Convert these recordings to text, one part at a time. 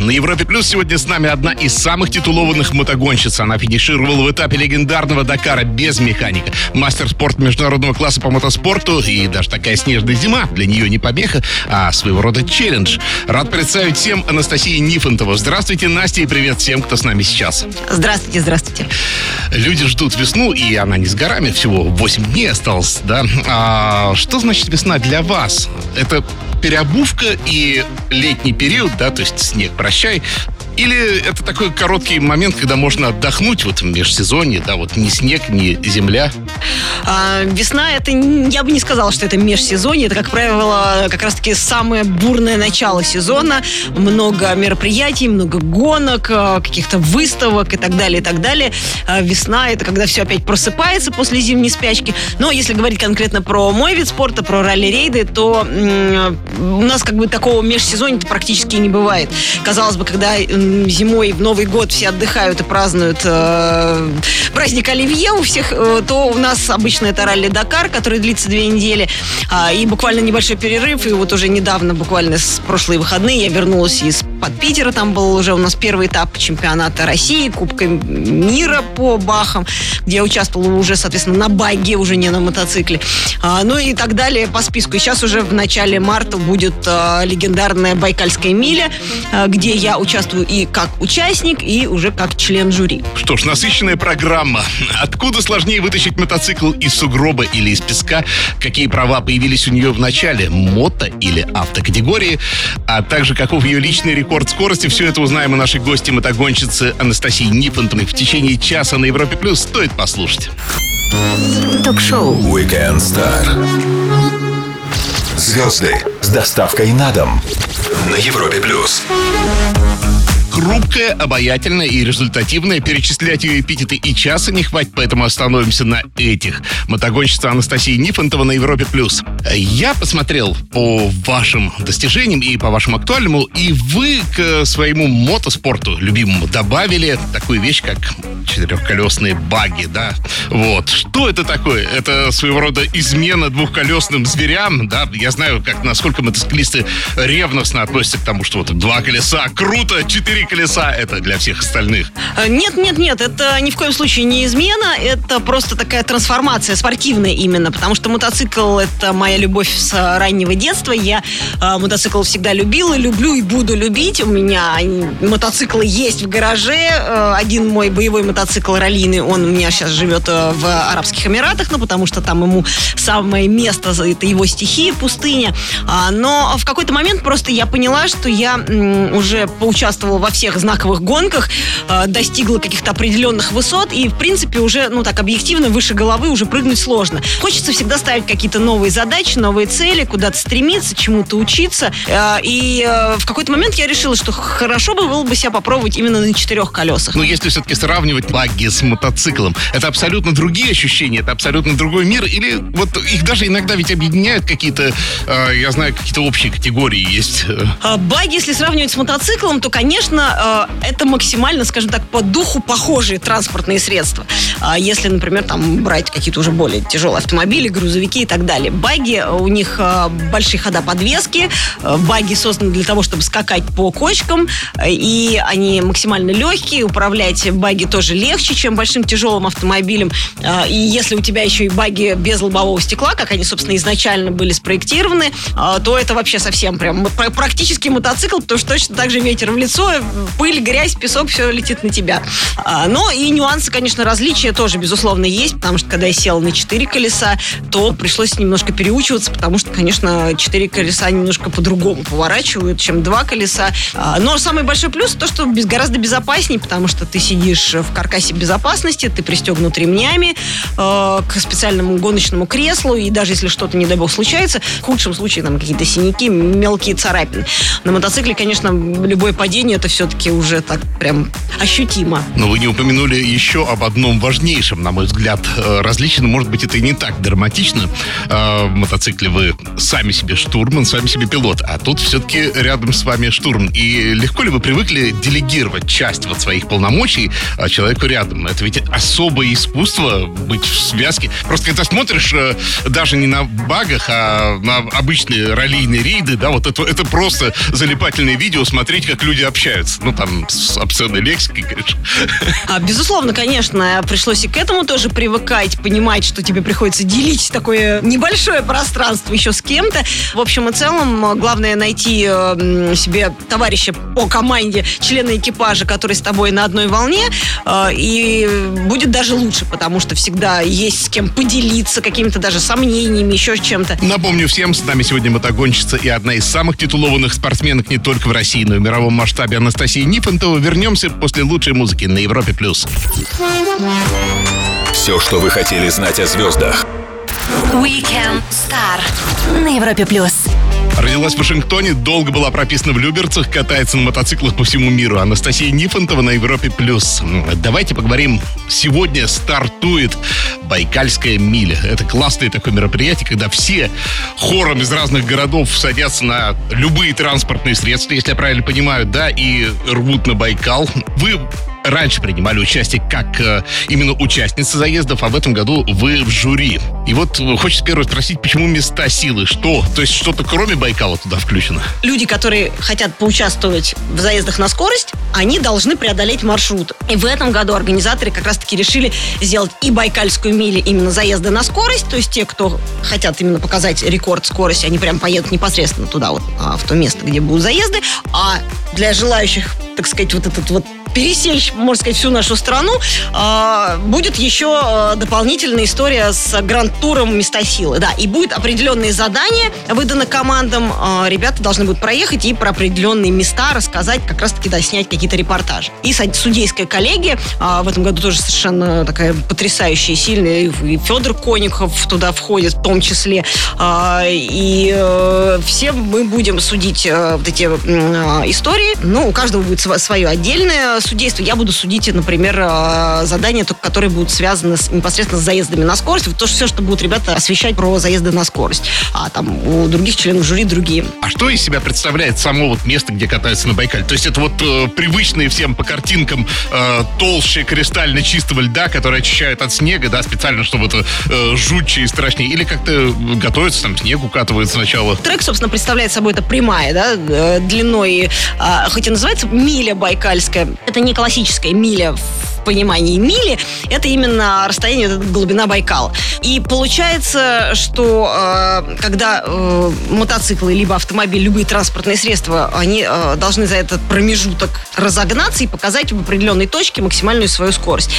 На Европе Плюс сегодня с нами одна из самых титулованных мотогонщиц. Она финишировала в этапе легендарного Дакара без механика. Мастер спорта международного класса по мотоспорту. И даже такая снежная зима для нее не помеха, а своего рода челлендж. Рад представить всем Анастасию Нифонтову. Здравствуйте, Настя, и привет всем, кто с нами сейчас. Здравствуйте, здравствуйте. Люди ждут весну, и она не с горами. Всего 8 дней осталось, да? А что значит весна для вас? Это переобувка и летний период, да, то есть снег, прощай. Или это такой короткий момент, когда можно отдохнуть вот в межсезонье, да, вот ни снег, ни земля. А, весна это я бы не сказала, что это межсезонье. Это, как правило, как раз-таки самое бурное начало сезона. Много мероприятий, много гонок, а, каких-то выставок и так далее, и так далее. А, весна это когда все опять просыпается после зимней спячки. Но если говорить конкретно про мой вид спорта, про ралли-рейды, то у нас как бы такого межсезонья практически не бывает. Казалось бы, когда зимой в Новый год все отдыхают и празднуют э, праздник Оливье у всех, э, то у нас обычно это ралли Дакар, который длится две недели, а, и буквально небольшой перерыв, и вот уже недавно, буквально с прошлые выходные, я вернулась из под Питера, там был уже у нас первый этап чемпионата России, Кубка мира по Бахам, где я участвовала уже, соответственно, на баге, уже не на мотоцикле, А, ну и так далее по списку. И сейчас уже в начале марта будет а, легендарная Байкальская миля, а, где я участвую и как участник, и уже как член жюри. Что ж, насыщенная программа. Откуда сложнее вытащить мотоцикл из сугроба или из песка? Какие права появились у нее в начале? Мото или автокатегории? А также каков ее личный рекорд скорости? Все это узнаем у нашей гости мотогонщицы Анастасии Нифонтовой в течение часа на Европе+. плюс. Стоит послушать. Ток-шоу Weekend Star. Звезды с доставкой на дом на Европе плюс. Хрупкая, обаятельная и результативная. Перечислять ее эпитеты и часа не хватит, поэтому остановимся на этих. Мотогонщица Анастасия Нифонтова на Европе+. плюс. Я посмотрел по вашим достижениям и по вашему актуальному, и вы к своему мотоспорту любимому добавили такую вещь, как четырехколесные баги, да? Вот. Что это такое? Это своего рода измена двухколесным зверям, да? Я знаю, как насколько мотоциклисты ревностно относятся к тому, что вот два колеса, круто, четыре колеса, это для всех остальных. Э, Нет, нет, нет, это ни в коем случае не измена, это просто такая трансформация спортивная именно, потому что мотоцикл это моя любовь с э, раннего детства. Я э, мотоцикл всегда любила, люблю и буду любить. У меня мотоциклы есть в гараже. Э, один мой боевой мотоцикл раллийный, он у меня сейчас живет в Арабских Эмиратах, ну потому что там ему самое место, это его стихия, пустыня. А, Но в какой-то момент просто я поняла, что я уже поучаствовала во всех знаковых гонках, э, достигла каких-то определенных высот, и, в принципе, уже, ну так, объективно, выше головы уже прыгнуть сложно. Хочется всегда ставить какие-то новые задачи, новые цели, куда-то стремиться, чему-то учиться. Э, И э, в какой-то момент я решила, что хорошо бы было бы себя попробовать именно на четырех колесах. Но если все-таки сравнивать багги с мотоциклом, это абсолютно другие ощущения, это абсолютно другой мир, или вот их даже иногда ведь объединяют какие-то, э, я знаю, какие-то общие категории есть. э. Баги, если сравнивать с мотоциклом, то, конечно, э, это максимально, скажем так, по духу похожие транспортные средства. А Если, например, там брать какие-то уже более тяжелые автомобили, грузовики и так далее. Баги, у них э, большие хода подвески, э, баги созданы для того, чтобы скакать по кочкам, и они максимально легкие, управлять баги тоже легче, чем большим тяжелым автомобилем. И если у тебя еще и баги без лобового стекла, как они, собственно, изначально были спроектированы, то это вообще совсем прям пр- практически мотоцикл, потому что точно так же ветер в лицо, пыль, грязь, песок, все летит на тебя. А, Но и нюансы, конечно, различия тоже, безусловно, есть, потому что когда я села на четыре колеса, то пришлось немножко переучиваться, потому что, конечно, четыре колеса немножко по-другому поворачивают, чем два колеса. А, Но самый большой плюс то, что гораздо безопаснее, потому что ты сидишь в каркасе безопасности, ты пристегнут ремнями э, к специальному гоночному креслу, и даже если что-то, не дай бог, случается, в худшем случае там какие-то синяки, мелкие царапины. На мотоцикле, конечно, любое падение это все-таки уже так прям ощутимо. Но вы не упомянули еще об одном важнейшем, на мой взгляд, э, различии, может быть, это и не так драматично. Э, мотоцикле вы сами себе штурман, сами себе пилот, а тут все-таки рядом с вами штурман. И легко ли вы привыкли делегировать часть вот своих полномочий а, человеку рядом? Это ведь особое искусство быть в связке. Просто когда смотришь э, даже не на багах, а на обычные раллийные рейды, да, вот это, это просто залипательное видео, смотреть, как люди общаются. Ну, там, с обсценной лексикой, конечно. А, безусловно, конечно, пришлось и к этому тоже привыкать, понимать, что тебе приходится делить такое небольшое пространство еще с кем-то. В общем и целом, главное найти э, себе товарища по команде, члена экипажа, который с тобой на одной волне, э, и будет даже лучше, потому что всегда есть с кем поделиться какими-то даже сомнениями, еще чем-то. Напомню всем, с нами сегодня мотогонщица и одна из самых титулованных спортсменок не только в России, но и в мировом масштабе Анастасия Нифонтова. Вернемся после лучшей музыки на Европе+. плюс. Все, что вы хотели знать о звездах. Weekend Star на Европе плюс. Родилась в Вашингтоне, долго была прописана в Люберцах, катается на мотоциклах по всему миру. Анастасия Нифонтова на Европе+. плюс. Давайте поговорим. Сегодня стартует Байкальская миля. Это классное такое мероприятие, когда все хором из разных городов садятся на любые транспортные средства, если я правильно понимаю, да, и рвут на Байкал. Вы раньше принимали участие как э, именно участницы заездов, а в этом году вы в жюри. И вот э, хочется первое спросить, почему места силы? Что? То есть что-то кроме Байкала туда включено? Люди, которые хотят поучаствовать в заездах на скорость, они должны преодолеть маршрут. И в этом году организаторы как раз-таки решили сделать и Байкальскую милю именно заезды на скорость, то есть те, кто хотят именно показать рекорд скорости, они прям поедут непосредственно туда, вот, а, в то место, где будут заезды, а для желающих, так сказать, вот этот вот пересечь, можно сказать, всю нашу страну, а, будет еще а, дополнительная история с гранд-туром места силы. Да, и будет определенные задания выданы командам. А, ребята должны будут проехать и про определенные места рассказать, как раз-таки, да, снять какие-то репортажи. И судейская коллегия в этом году тоже совершенно такая потрясающая, сильная. И Федор Конюхов туда входит в том числе. И э, все мы будем судить э, вот эти истории. Ну, у каждого будет свое отдельное судейство я буду судить, например, э, задания, которые будут связаны с, непосредственно с заездами на скорость. Вот то, все, что будут ребята освещать про заезды на скорость. А там у других членов жюри другие. А что из себя представляет само вот место, где катаются на Байкале? То есть это вот э, привычные всем по картинкам э, толще кристально чистого льда, который очищают от снега, да, специально, чтобы это э, жутче и страшнее? Или как-то готовятся, там снег укатывают сначала? Трек, собственно, представляет собой это прямая, да, э, длиной, э, хоть и называется миля байкальская. Это не классическая миля в понимании мили, это именно расстояние, это глубина Байкала. И получается, что э, когда э, мотоциклы, либо автомобиль, любые транспортные средства, они э, должны за этот промежуток разогнаться и показать в определенной точке максимальную свою скорость.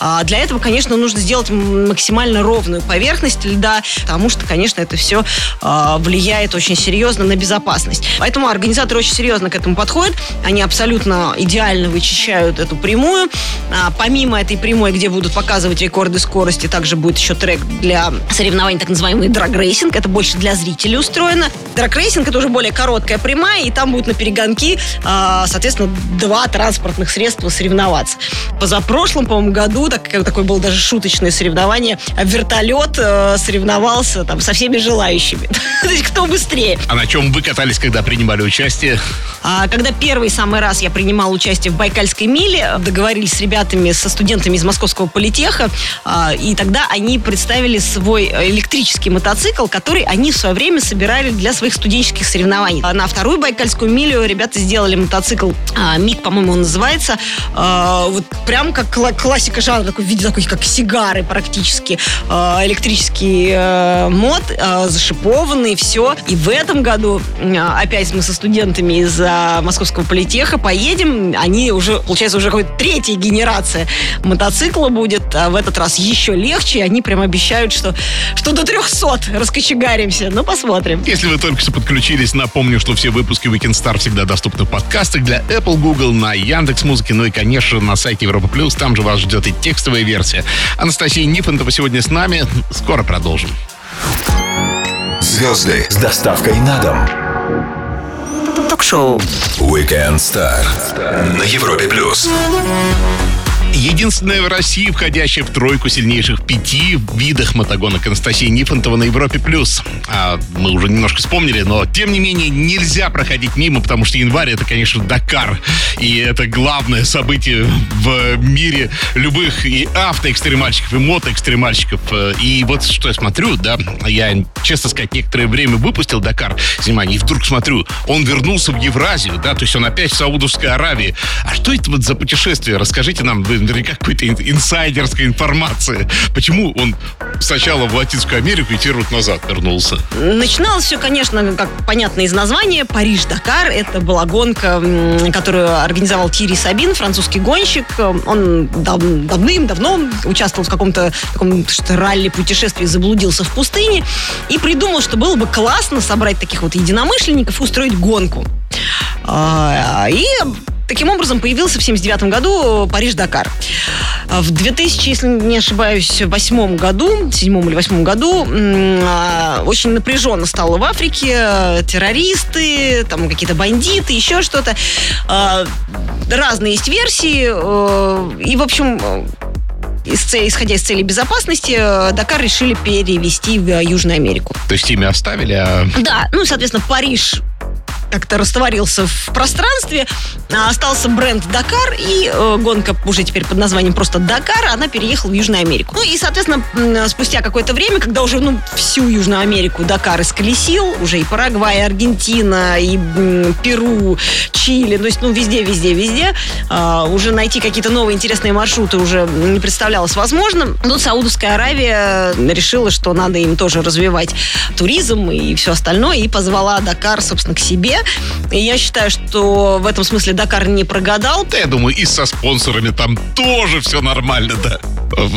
А для этого, конечно, нужно сделать максимально ровную поверхность льда, потому что, конечно, это все э, влияет очень серьезно на безопасность. Поэтому организаторы очень серьезно к этому подходят. Они абсолютно идеально вычищают эту прямую. А, помимо этой прямой, где будут показывать рекорды скорости, также будет еще трек для соревнований, так называемый драгрейсинг. Это больше для зрителей устроено. Драгрейсинг это уже более короткая прямая, и там будут на перегонки, а, соответственно, два транспортных средства соревноваться. Позапрошлом, по-моему, году так, такое было даже шуточное соревнование. Вертолет э, соревновался там со всеми желающими. То есть кто быстрее. А на чем вы катались, когда принимали участие? А, когда первый самый раз я принимал участие в Байкальской миле, договорились с ребятами, со студентами из Московского политеха, а, и тогда они представили свой электрический мотоцикл, который они в свое время собирали для своих студенческих соревнований. А на вторую Байкальскую милю ребята сделали мотоцикл а, МИГ, по-моему, он называется, вот прям как классика жанра, такой в виде такой, как сигары практически, электрический э, мод, зашипованный, все. И в этом году опять мы со студентами из Московского политеха поедем, они уже, получается, уже какой-то третья генерация мотоцикла будет, а в этот раз еще легче. Они прям обещают, что, что до 300 раскочегаримся. Ну, посмотрим. Если вы только что подключились, напомню, что все выпуски Weekend Star всегда доступны в подкастах для Apple, Google, на Яндекс Музыке, ну и, конечно, на сайте Европа Плюс. Там же вас ждет и текстовая версия. Анастасия Нифонтова сегодня с нами. Скоро продолжим. Звезды с доставкой на дом. Ток-шоу Weekend Star на Европе плюс. Единственная в России, входящая в тройку сильнейших пяти в видах мотогонок Анастасия Нифонтова на Европе+. плюс. А мы уже немножко вспомнили, но тем не менее нельзя проходить мимо, потому что январь это, конечно, Дакар. И это главное событие в мире любых и автоэкстремальщиков, и мотоэкстремальщиков. И вот что я смотрю, да, я, честно сказать, некоторое время выпустил Дакар, внимание, и вдруг смотрю, он вернулся в Евразию, да, то есть он опять в Саудовской Аравии. А что это вот за путешествие? Расскажите нам, вы наверняка какой-то инсайдерской информации. Почему он сначала в Латинскую Америку и теперь вот назад вернулся? Начиналось все, конечно, как понятно из названия. Париж-Дакар. Это была гонка, которую организовал Тири Сабин, французский гонщик. Он дав давным-давно участвовал в каком-то таком ралли-путешествии, заблудился в пустыне и придумал, что было бы классно собрать таких вот единомышленников и устроить гонку. А, и Таким образом, появился в 79 году Париж-Дакар. В 2000, если не ошибаюсь, восьмом году, седьмом или восьмом году, а, очень напряженно стало в Африке. Террористы, там какие-то бандиты, еще что-то. А, разные есть версии. Э, и, в общем, исходя из целей безопасности, э, Дакар решили перевести в Южную Америку. То есть имя оставили, а... Да, ну, соответственно, Париж как-то растворился в пространстве. А остался бренд Дакар, и э, гонка уже теперь под названием просто Дакар, она переехала в Южную Америку. Ну и, соответственно, спустя какое-то время, когда уже ну, всю Южную Америку Дакар исколесил, уже и Парагвай, и Аргентина, и Перу, Чили, то есть, ну, везде, везде, везде, э, уже найти какие-то новые интересные маршруты уже не представлялось возможным. Тут Саудовская Аравия решила, что надо им тоже развивать туризм и все остальное, и позвала Дакар, собственно, к себе и я считаю, что в этом смысле Дакар не прогадал. Да, я думаю, и со спонсорами там тоже все нормально, да.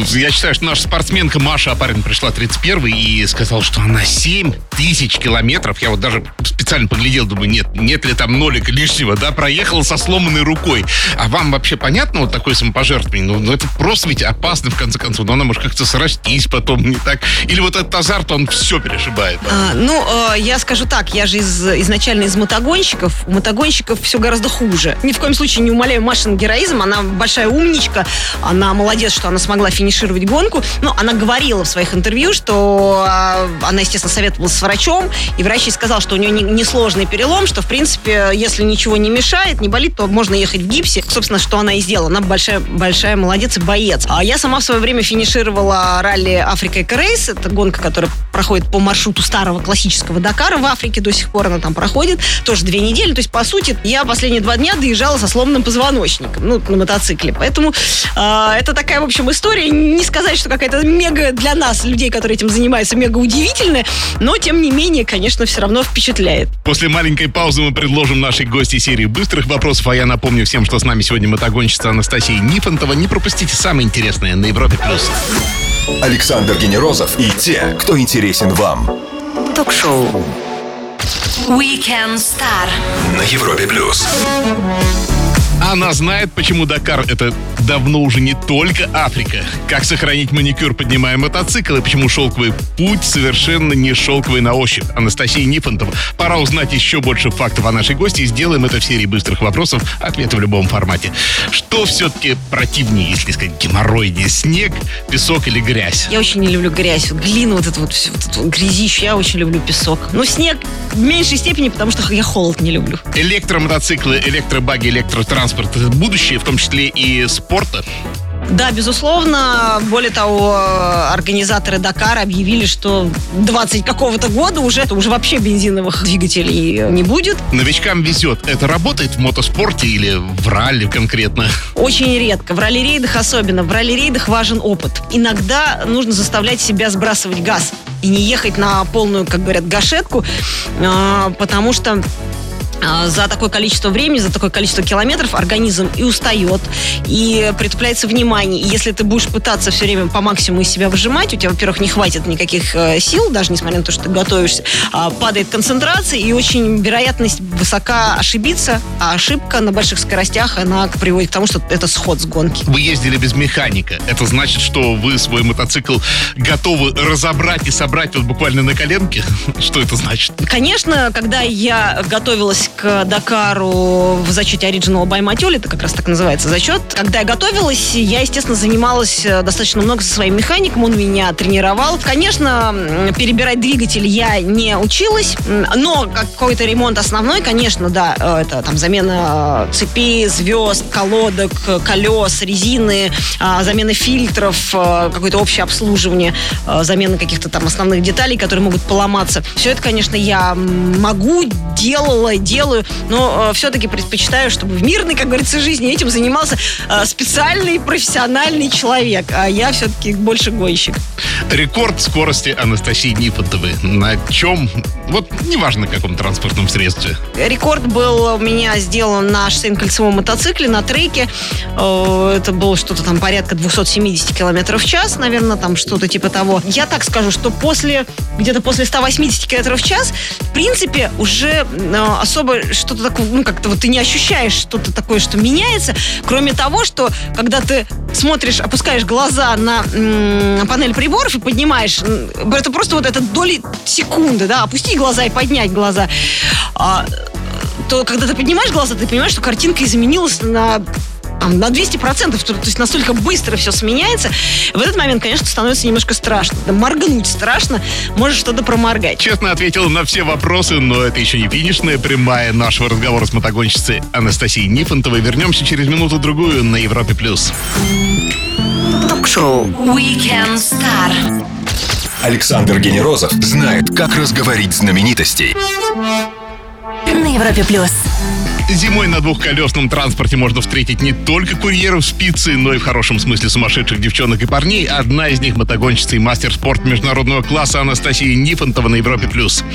Я считаю, что наша спортсменка Маша Апарин пришла 31 и сказала, что она 7 тысяч километров. Я вот даже специально поглядел, думаю, нет, нет ли там нолика лишнего, да, проехала со сломанной рукой. А вам вообще понятно вот такое самопожертвование? Ну, ну это просто ведь опасно, в конце концов. Но она может как-то срастись потом, не так. Или вот этот азарт, он все перешибает. А, ну, э, я скажу так, я же из, изначально из мотогонщиков. У мотогонщиков все гораздо хуже. Ни в коем случае не умоляю Машин героизм. Она большая умничка. Она молодец, что она смогла финишировать гонку. Но она говорила в своих интервью, что э, она, естественно, советовалась с врачом. И врач ей сказал, что у нее несложный не перелом, что, в принципе, если ничего не мешает, не болит, то можно ехать в гипсе. Собственно, что она и сделала. Она большая, большая молодец и боец. А я сама в свое время финишировала ралли Африка Эко Рейс. Это гонка, которая проходит по маршруту старого классического Дакара в Африке. До сих пор она там проходит тоже две недели. То есть, по сути, я последние два дня доезжала со сломанным позвоночником, ну, на мотоцикле. Поэтому э, это такая, в общем, история. Не сказать, что какая-то мега для нас, людей, которые этим занимаются, мега удивительная, но, тем не менее, конечно, все равно впечатляет. После маленькой паузы мы предложим нашей гости серии быстрых вопросов, а я напомню всем, что с нами сегодня мотогонщица Анастасия Нифонтова. Не пропустите самое интересное на Европе+. плюс. Александр Генерозов и те, кто интересен вам. Ток-шоу Weekend Star на Европе плюс. Она знает, почему Дакар это давно уже не только Африка. Как сохранить маникюр, поднимая мотоцикл, и почему шелковый путь совершенно не шелковый на ощупь. Анастасия Нифонтова. Пора узнать еще больше фактов о нашей гости и сделаем это в серии быстрых вопросов, ответы в любом формате. Что все-таки противнее, если сказать, геморройнее? Снег, песок или грязь? Я очень не люблю грязь, вот глину, вот эту вот, всю, вот эту грязищу, я очень люблю песок. Но снег в меньшей степени, потому что я холод не люблю. Электромотоциклы, электробаги, электротранспорт транспорт, это будущее, в том числе и спорта? Да, безусловно. Более того, организаторы Дакара объявили, что 20 какого-то года уже, уже вообще бензиновых двигателей не будет. Новичкам везет. Это работает в мотоспорте или в ралли конкретно? Очень редко. В ралли-рейдах особенно. В ралли-рейдах важен опыт. Иногда нужно заставлять себя сбрасывать газ и не ехать на полную, как говорят, гашетку, а, потому что за такое количество времени, за такое количество километров организм и устает, и притупляется внимание. И если ты будешь пытаться все время по максимуму из себя выжимать, у тебя, во-первых, не хватит никаких э, сил, даже несмотря на то, что ты готовишься, а, падает концентрация, и очень вероятность высока ошибиться, а ошибка на больших скоростях, она приводит к тому, что это сход с гонки. Вы ездили без механика. Это значит, что вы свой мотоцикл готовы разобрать и собрать вот буквально на коленке? Что это значит? Конечно, когда я готовилась к Дакару в зачете Original by Матюль, это как раз так называется зачет. Когда я готовилась, я, естественно, занималась э, достаточно много со своим механиком, он меня тренировал. Конечно, перебирать двигатель я не училась, но какой-то ремонт основной, конечно, да, э, это там замена э, цепи, звезд, колодок, колес, резины, замена фильтров, какое-то общее обслуживание, замена каких-то там основных деталей, которые могут поломаться. Все это, конечно, я могу, делала, делаю, но э, все-таки предпочитаю, чтобы в мирной, как говорится, жизни этим занимался э, специальный профессиональный человек, а я все-таки больше гонщик. Рекорд скорости Анастасии Нифонтовой. На чем? Вот неважно, каком транспортном средстве. Рекорд был у меня сделан на шоссейном кольцевом мотоцикле, на треке. Э, это было что-то там порядка 270 километров в час, наверное, там что-то типа того. Я так скажу, что после, где-то после 180 километров в час, в принципе, уже э, особо что-то такое, ну, как-то вот ты не ощущаешь что-то такое, что меняется, кроме того, что когда ты смотришь, опускаешь глаза на м- панель приборов и поднимаешь, это просто вот эта доли секунды, да, опусти глаза и поднять глаза. А, то когда ты поднимаешь глаза, ты понимаешь, что картинка изменилась на там, на 200%, то, то есть настолько быстро все сменяется, в этот момент, конечно, становится немножко страшно. Да, моргнуть страшно, можешь что-то проморгать. Честно ответил на все вопросы, но это еще не финишная прямая нашего разговора с мотогонщицей Анастасией Нифонтовой. Вернемся через минуту-другую на Европе+. плюс. Ток-шоу Weekend Star. Александр Генерозов знает, как разговорить знаменитостей. На Европе+. плюс. Зимой на двухколесном транспорте можно встретить не только курьеров спицы, но и в хорошем смысле сумасшедших девчонок и парней. Одна из них мотогонщица и мастер спорта международного класса Анастасия Нифонтова на Европе+. плюс.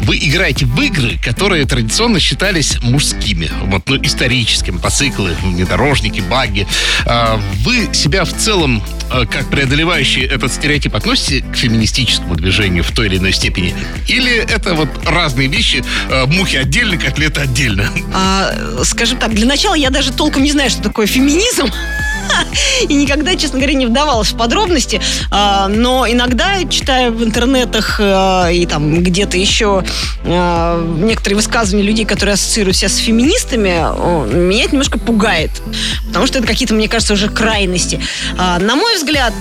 Вы играете в игры, которые традиционно считались мужскими. Вот, ну, исторически. Мотоциклы, внедорожники, баги. А вы себя в целом, а, как преодолевающий этот стереотип, относите к феминистическому движению в той или иной степени? Или это вот разные вещи, а, мухи отдельно, котлеты отдельно? А, скажем так, для начала я даже толком не знаю, что такое феминизм. И никогда, честно говоря, не вдавалась в подробности. А, но иногда, читая в интернетах а, и там где-то еще а, некоторые высказывания людей, которые ассоциируют себя с феминистами, меня это немножко пугает. Потому что это какие-то, мне кажется, уже крайности. На мой взгляд,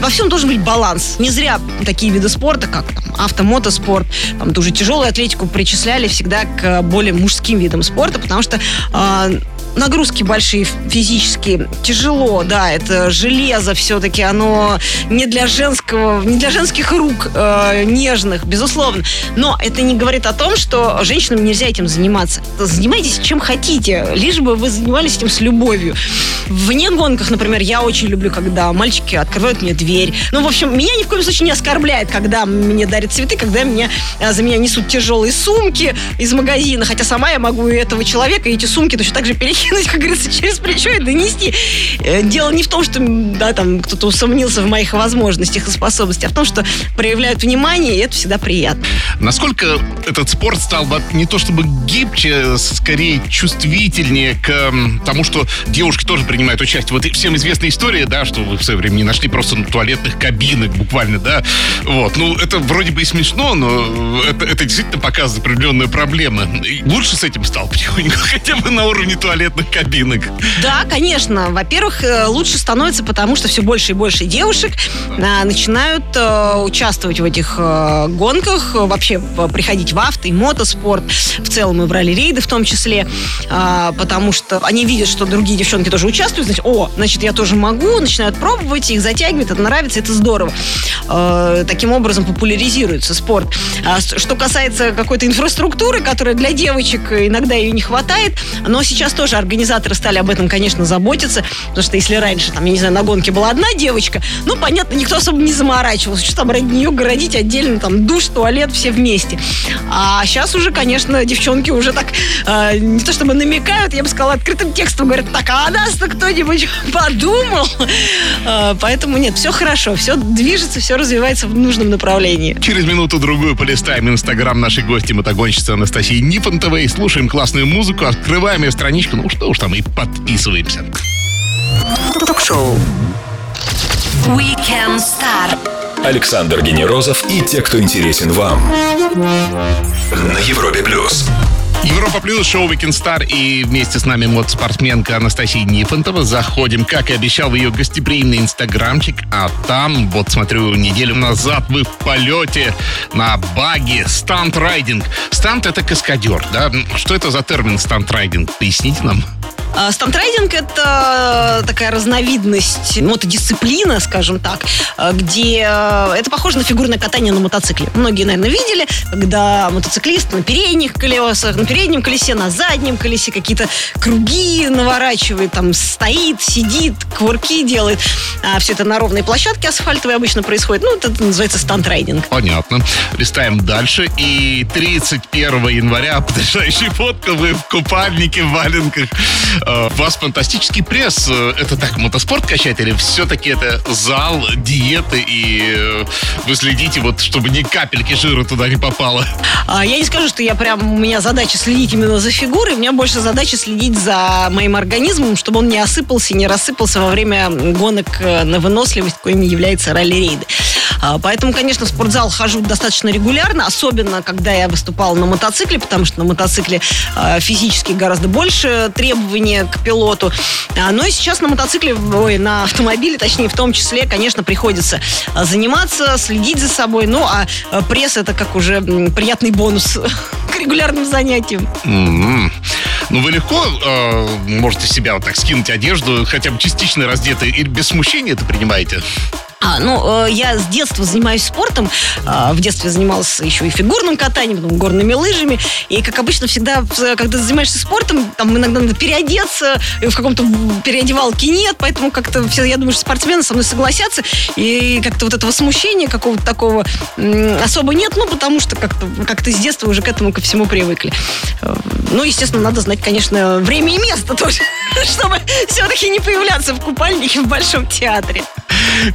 во всем должен быть баланс. Не зря такие виды спорта, как там, автомотоспорт, там ту же тяжелую атлетику причисляли всегда к более мужским видам спорта, потому что нагрузки большие физические, тяжело, да, это железо все-таки, оно не для женского, не для женских рук э, нежных, безусловно. Но это не говорит о том, что женщинам нельзя этим заниматься. Занимайтесь чем хотите, лишь бы вы занимались этим с любовью. Вне гонках, например, я очень люблю, когда мальчики открывают мне дверь. Ну, в общем, меня ни в коем случае не оскорбляет, когда мне дарят цветы, когда меня, э, за меня несут тяжелые сумки из магазина, хотя сама я могу этого человека и эти сумки точно так же перекинуть перекинуть, как говорится, через плечо и донести. Э, дело не в том, что да, там кто-то усомнился в моих возможностях и способностях, а в том, что проявляют внимание, и это всегда приятно. Насколько этот спорт стал не то чтобы гибче, скорее чувствительнее к тому, что девушки тоже принимают участие. Вот всем известная история, да, что вы в свое время не нашли просто туалетных кабинок буквально, да. Вот. Ну, это вроде бы и смешно, но это, это действительно показывает определенную проблему. И лучше с этим стал потихоньку, хотя бы на уровне туалетных туалетных кабинок. Да, конечно. Во-первых, э, лучше становится, потому что все больше и больше девушек а, начинают а, участвовать в этих гонках, вообще приходить в авто и мотоспорт. В целом и в ралли-рейды в том числе, потому что они видят, что другие девчонки тоже участвуют, значит, о, значит, я тоже могу, начинают пробовать, их затягивает, это нравится, это здорово. Таким образом популяризируется спорт. А, что касается какой-то инфраструктуры, которая для девочек иногда ее не хватает, но сейчас тоже организаторы стали об этом, конечно, заботиться, потому что если раньше, там, я не знаю, на гонке была одна девочка, ну, понятно, никто особо не заморачивался, что там ради нее городить отдельно, там, душ, туалет, все вместе. А сейчас уже, конечно, девчонки уже так, э, не то чтобы намекают, я бы сказала, открытым текстом говорят, так, а о нас-то кто-нибудь подумал? Э, поэтому нет, все хорошо, все движется, все развивается в нужном направлении. Через минуту-другую полистаем инстаграм нашей гости мотогонщицы Анастасии Нифонтовой, слушаем классную музыку, открываем ее страничку, ну что уж там, и подписываемся. Ток-шоу Weekend Star. Александр Генерозов и те, кто интересен вам. На Европе плюс. Европа Плюс, шоу Weekend Star и вместе с нами мод спортсменка Анастасия Нифонтова. Заходим, как и обещал, в ее гостеприимный инстаграмчик. А там, вот смотрю, неделю назад вы в полете на баге стант-райдинг. Стант — это каскадер, да? Что это за термин стант-райдинг? Поясните нам. А, Стантрайдинг – это такая разновидность, мотодисциплина, скажем так, а, где э, это похоже на фигурное катание на мотоцикле. Многие, наверное, видели, когда мотоциклист на передних колесах, на переднем колесе, на заднем колесе какие-то круги наворачивает, там стоит, сидит, кувырки делает. А все это на ровной площадке асфальтовой обычно происходит. Ну, это называется стантрайдинг. Понятно. Листаем дальше. И 31 января потрясающая фотка. Вы в купальнике, в валенках. Э, вас фантастический пресс. Э, Это так, мотоспорт качать или все-таки это зал, диеты и э, вы следите, вот, чтобы ни капельки жира туда не попало? А, Я не скажу, что я прям, у меня задача следить именно за фигурой, у меня больше задача следить за моим организмом, чтобы он не осыпался, не рассыпался во время гонок на выносливость, коими является ралли-рейды. А, Поэтому, конечно, в спортзал хожу достаточно регулярно, особенно когда я выступала на мотоцикле, потому что на мотоцикле э, физически гораздо больше требований к пилоту. А, Но и сейчас на мотоцикле, ой, на автомобиле, точнее, в том числе, конечно, приходится а, заниматься, следить за собой. Ну, а пресс это как уже приятный бонус к регулярным занятиям. М-м. Ну, вы легко э, можете себя вот так скинуть одежду, хотя бы частично раздетые, или без смущения это принимаете? А, ну, э, я с детства занимаюсь спортом. А, В детстве занималась еще и фигурным катанием, потом горными лыжами. И, как обычно, всегда, когда занимаешься спортом, там иногда надо переодеться, в каком-то переодевалке нет, поэтому как-то все, я думаю, что спортсмены со мной согласятся. И как-то вот этого смущения какого-то такого особо нет, ну, потому что как-то как с детства уже к этому ко всему привыкли. Э, Ну, естественно, надо знать, конечно, время и место тоже, чтобы все-таки не появляться в купальнике в Большом театре.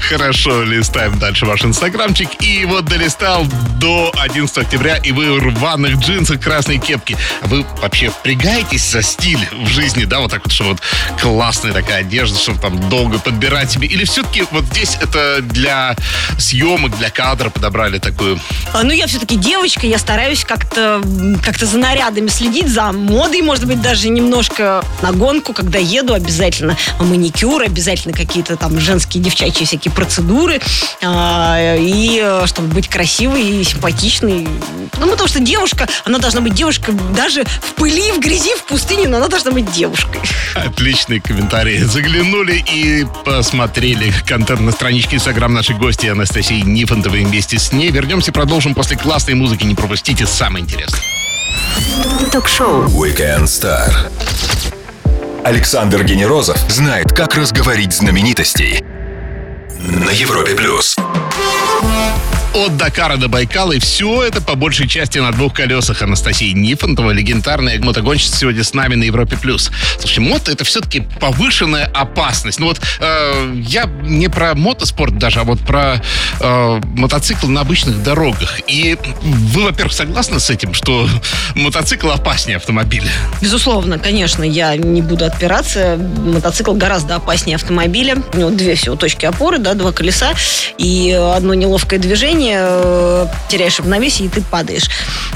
Хорошо, листаем дальше ваш инстаграмчик. И вот долистал до 11 октября, и вы в рваных джинсах, красной кепки. А Вы вообще впрягаетесь за стиль в жизни, да, вот так вот, что вот классная такая одежда, чтобы там долго подбирать себе? Или все-таки вот здесь это для съемок, для кадра подобрали такую? А, Ну, я все-таки девочка, я стараюсь как-то как за нарядами следить, за модой, может быть, даже немножко на гонку, когда еду, обязательно маникюр, обязательно какие-то там женские, девчачьи всякие процедуры, а, и э, чтобы быть красивой и симпатичной. Ну, потому что девушка, она должна быть девушкой даже в пыли, в грязи, в пустыне, но она должна быть девушкой. Отличный комментарий. Заглянули и посмотрели контент на страничке Инстаграм нашей гости Анастасии Нифонтовой вместе с ней. Вернемся, продолжим после классной музыки. Не пропустите самое интересное. Ток-шоу. Weekend Star. Александр Генерозов знает, как разговорить знаменитостей. На Европе Плюс. От Дакара до Байкала, и все это по большей части на двух колесах. Анастасия Нифонтова, легендарная мотогонщица, сегодня с нами на Европе+. плюс. Слушай, мото — это все-таки повышенная опасность. Ну вот э, я не про мотоспорт даже, а вот про э, мотоцикл на обычных дорогах. И вы, во-первых, согласны с этим, что мотоцикл опаснее автомобиля? Безусловно, конечно, я не буду отпираться. Мотоцикл гораздо опаснее автомобиля. У него две всего точки опоры, да, два колеса. И одно неловкое движение, э, теряешь равновесие, и ты падаешь.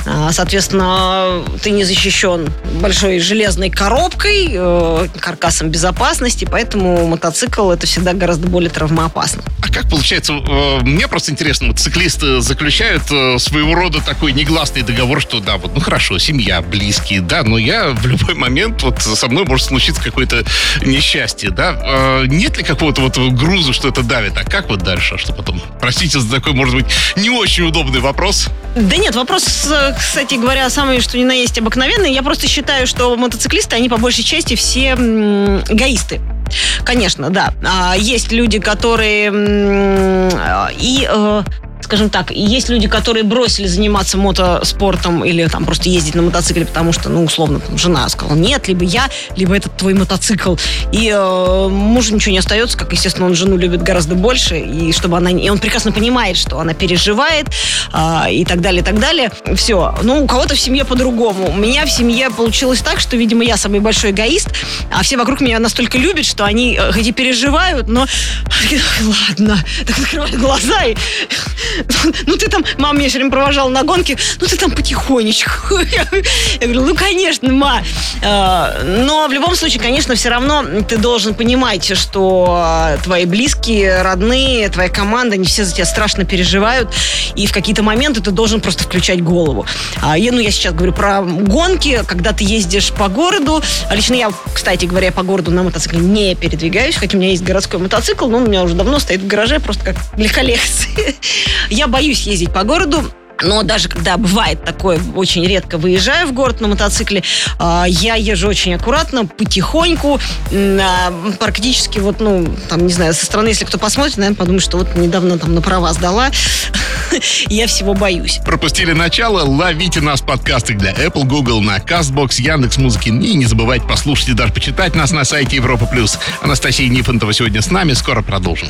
А, Соответственно, ты не защищен большой железной коробкой, э, каркасом безопасности, поэтому мотоцикл это всегда гораздо более травмоопасно. А как получается, э, мне просто интересно, вот циклисты заключают своего рода такой негласный договор, что да, вот, ну хорошо, семья, близкие, да, но я в любой момент, вот со мной может случиться какое-то несчастье, да. Нет ли какого-то вот груза, что это давит? А как вот дальше? А Что потом? Простите за такой, может быть, не очень удобный вопрос. Да нет, вопрос, э, кстати говоря, самый что ни на есть обыкновенный. Я просто считаю, что мотоциклисты, они по большей части все эгоисты. Конечно, да. А, Есть люди, которые э, и э, скажем так, есть люди, которые бросили заниматься мотоспортом или там просто ездить на мотоцикле, потому что, ну, условно, там, жена сказала, нет, либо я, либо этот твой мотоцикл. И э, мужу ничего не остается, как, естественно, он жену любит гораздо больше, и чтобы она, и он прекрасно понимает, что она переживает, а, и так далее, и так далее. Все. Ну, у кого-то в семье по-другому. У меня в семье получилось так, что, видимо, я самый большой эгоист, а все вокруг меня настолько любят, что они э, хоть и переживают, но ладно, так закрывают глаза и ну ты там, мама меня все время провожала на гонки, ну ты там потихонечку. Я говорю, ну конечно, ма. А, но в любом случае, конечно, все равно ты должен понимать, что твои близкие, родные, твоя команда, они все за тебя страшно переживают, и в какие-то моменты ты должен просто включать голову. А, я, ну, я сейчас говорю про гонки, когда ты ездишь по городу. А лично я, кстати говоря, по городу на мотоцикле не передвигаюсь, хотя у меня есть городской мотоцикл, но он у меня уже давно стоит в гараже, просто как для коллекции. Я боюсь ездить по городу, но даже когда бывает такое, очень редко выезжаю в город на мотоцикле, а, я езжу очень аккуратно, потихоньку, а, практически вот, ну, там, не знаю, со стороны, если кто посмотрит, наверное, подумает, что вот недавно там на права сдала. Я всего боюсь. Пропустили начало? Ловите нас в подкастах для Apple, Google, на CastBox, Яндекс Музыки. И не забывайте послушать и даже почитать нас на сайте Европа Плюс. Анастасия Нифонтова сегодня с нами. Скоро продолжим.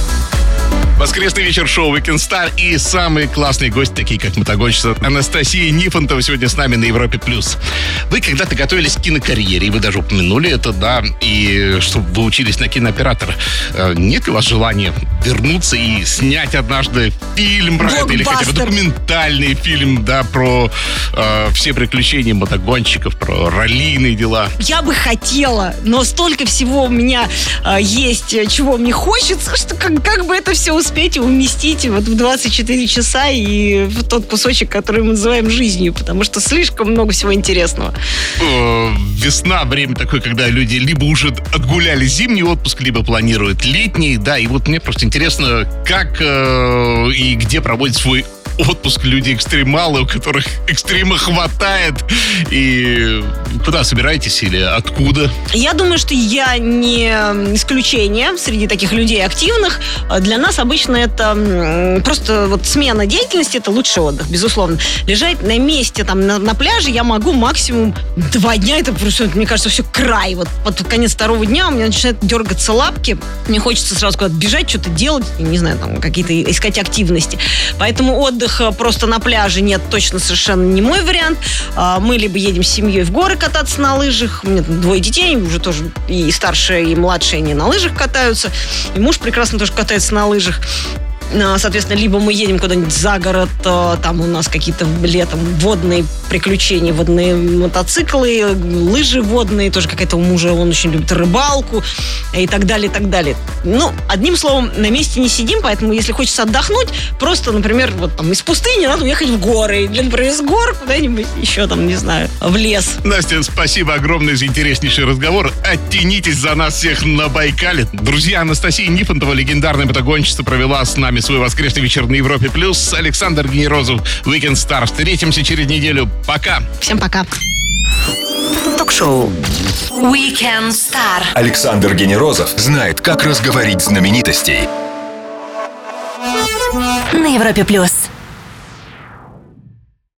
Воскресный вечер шоу Weekend Star и самые классные гости, такие как мотогонщица Анастасия Нифонтова сегодня с нами на Европе+. плюс. Вы когда-то готовились к кинокарьере, и вы даже упомянули это, да, и чтобы вы учились на кинооператора. Э, нет ли у вас желания вернуться и снять однажды фильм про это, или хотя бы документальный фильм, да, про э, все приключения мотогонщиков, про раллийные дела? Я бы хотела, но столько всего у меня э, есть, чего мне хочется, что как, как бы это все успеть успеть уместить вот в 24 часа и в тот кусочек, который мы называем жизнью, потому что слишком много всего интересного. Э, весна, время такое, когда люди либо уже отгуляли зимний отпуск, либо планируют летний, да, и вот мне просто интересно, как э, и где проводят свой отпуск люди-экстремалы, у которых экстрима хватает. И куда собираетесь или откуда? Я думаю, что я не исключение среди таких людей активных. Для нас обычно это просто вот смена деятельности, это лучший отдых, безусловно. Лежать на месте там на, на пляже я могу максимум два дня. Это просто, мне кажется, все край. Вот под конец второго дня у меня начинают дергаться лапки. Мне хочется сразу куда-то бежать, что-то делать, не знаю, там какие-то искать активности. Поэтому отдых отдых э, просто на пляже нет, точно совершенно не мой вариант. А, мы либо едем с семьей в горы кататься на лыжах. У меня двое детей, уже тоже и старшие, и младшие они на лыжах катаются. И муж прекрасно тоже катается на лыжах. А, соответственно, либо мы едем куда-нибудь за город, там у нас какие-то летом водные приключения, водные мотоциклы, лыжи водные, тоже какая-то у мужа, он очень любит рыбалку и так далее, и так далее. Ну, одним словом, на месте не сидим, поэтому если хочется отдохнуть, просто, например, вот там из пустыни надо уехать в горы, или, например, из гор куда-нибудь еще там, не знаю, в лес. Настя, спасибо огромное за интереснейший разговор. Оттянитесь за нас всех на Байкале. Друзья, Анастасия Нифонтова, легендарная патагонщица, провела с нами свой воскресный вечер на Европе+. плюс. Александр Генерозов, Weekend Star. Встретимся через неделю. Пока. Всем пока. Ток-шоу. Weekend Star. Александр Генерозов знает, как разговорить знаменитостей. На Европе+. плюс.